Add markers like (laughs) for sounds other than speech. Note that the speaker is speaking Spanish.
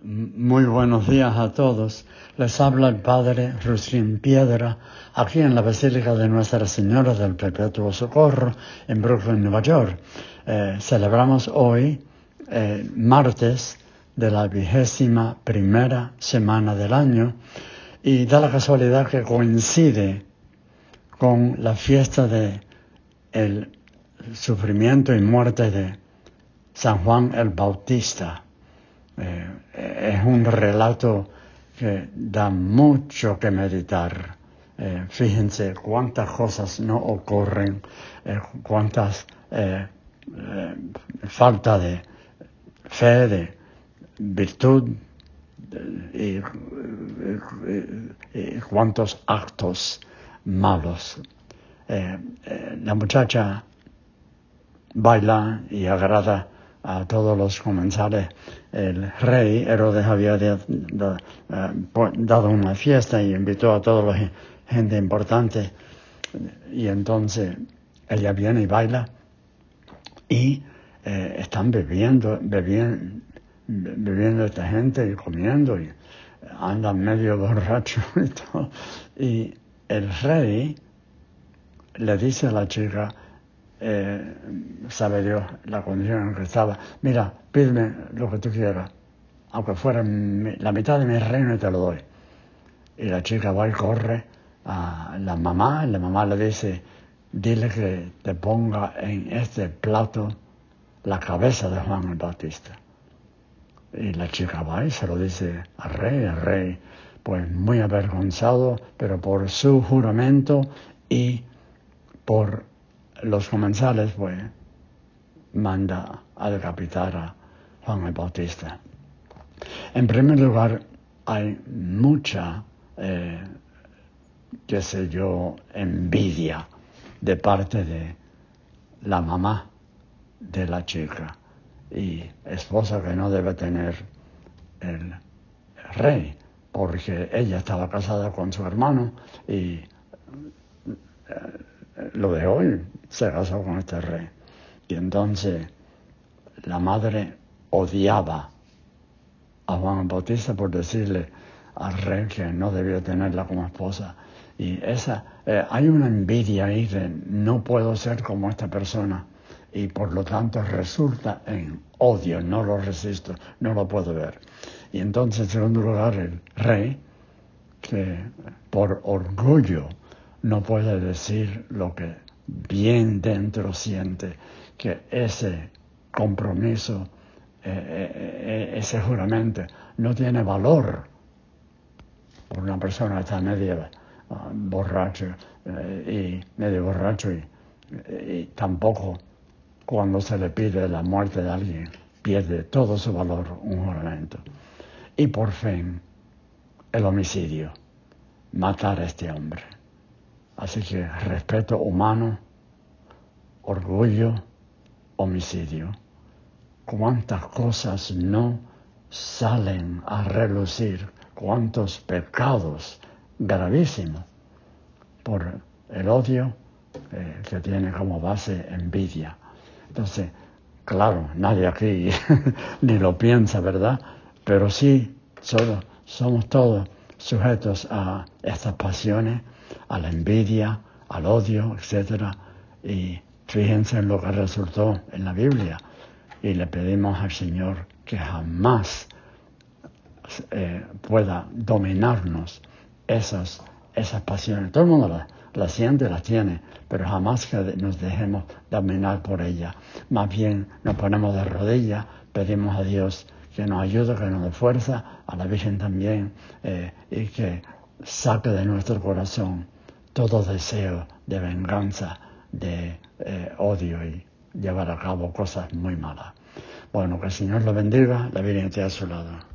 Muy buenos días a todos. Les habla el Padre Ruskin Piedra, aquí en la Basílica de Nuestra Señora del Perpetuo Socorro, en Brooklyn, Nueva York. Eh, celebramos hoy, eh, martes de la vigésima primera semana del año, y da la casualidad que coincide con la fiesta de el sufrimiento y muerte de San Juan el Bautista. Eh, es un relato que da mucho que meditar. Eh, fíjense cuántas cosas no ocurren, eh, cuántas falta de fe, de virtud y, y cuántos actos malos. la muchacha baila y agrada a todos los comensales. El rey Herodes había eh, dado una fiesta y invitó a toda la gente importante. Y entonces ella viene y baila y eh, están bebiendo, bebiendo, bebiendo esta gente y comiendo y andan medio borrachos y todo. Y el rey le dice a la chica, eh, sabe Dios la condición en que estaba. Mira, pídeme lo que tú quieras, aunque fuera la mitad de mi reino y te lo doy. Y la chica va y corre a la mamá, y la mamá le dice, dile que te ponga en este plato la cabeza de Juan el Bautista. Y la chica va y se lo dice al rey, el rey, pues muy avergonzado, pero por su juramento y por los comensales, pues, manda a decapitar a Juan el Bautista. En primer lugar, hay mucha, eh, qué sé yo, envidia de parte de la mamá de la chica y esposa que no debe tener el rey, porque ella estaba casada con su hermano y eh, lo de hoy se casó con este rey. Y entonces la madre odiaba a Juan Bautista por decirle al rey que no debía tenerla como esposa. Y esa, eh, hay una envidia ahí de no puedo ser como esta persona y por lo tanto resulta en odio, no lo resisto, no lo puedo ver. Y entonces, en segundo lugar, el rey, que por orgullo no puede decir lo que bien dentro siente, que ese compromiso, eh, eh, eh, ese juramento no tiene valor por una persona está medio ah, borracho y medio borracho y tampoco cuando se le pide la muerte de alguien pierde todo su valor un juramento. Y por fin el homicidio, matar a este hombre. Así que respeto humano, orgullo, homicidio. Cuántas cosas no salen a relucir, cuántos pecados gravísimos por el odio eh, que tiene como base envidia. Entonces, claro, nadie aquí (laughs) ni lo piensa, ¿verdad? Pero sí, somos todos sujetos a estas pasiones a la envidia, al odio, etc. Y fíjense en lo que resultó en la Biblia. Y le pedimos al Señor que jamás eh, pueda dominarnos esas, esas pasiones. Todo el mundo las, las siente, las tiene, pero jamás que nos dejemos dominar por ella. Más bien nos ponemos de rodillas, pedimos a Dios que nos ayude, que nos dé fuerza, a la Virgen también, eh, y que saque de nuestro corazón todo deseo de venganza, de eh, odio y llevar a cabo cosas muy malas. Bueno, que el Señor lo bendiga, la Virgen esté a su lado.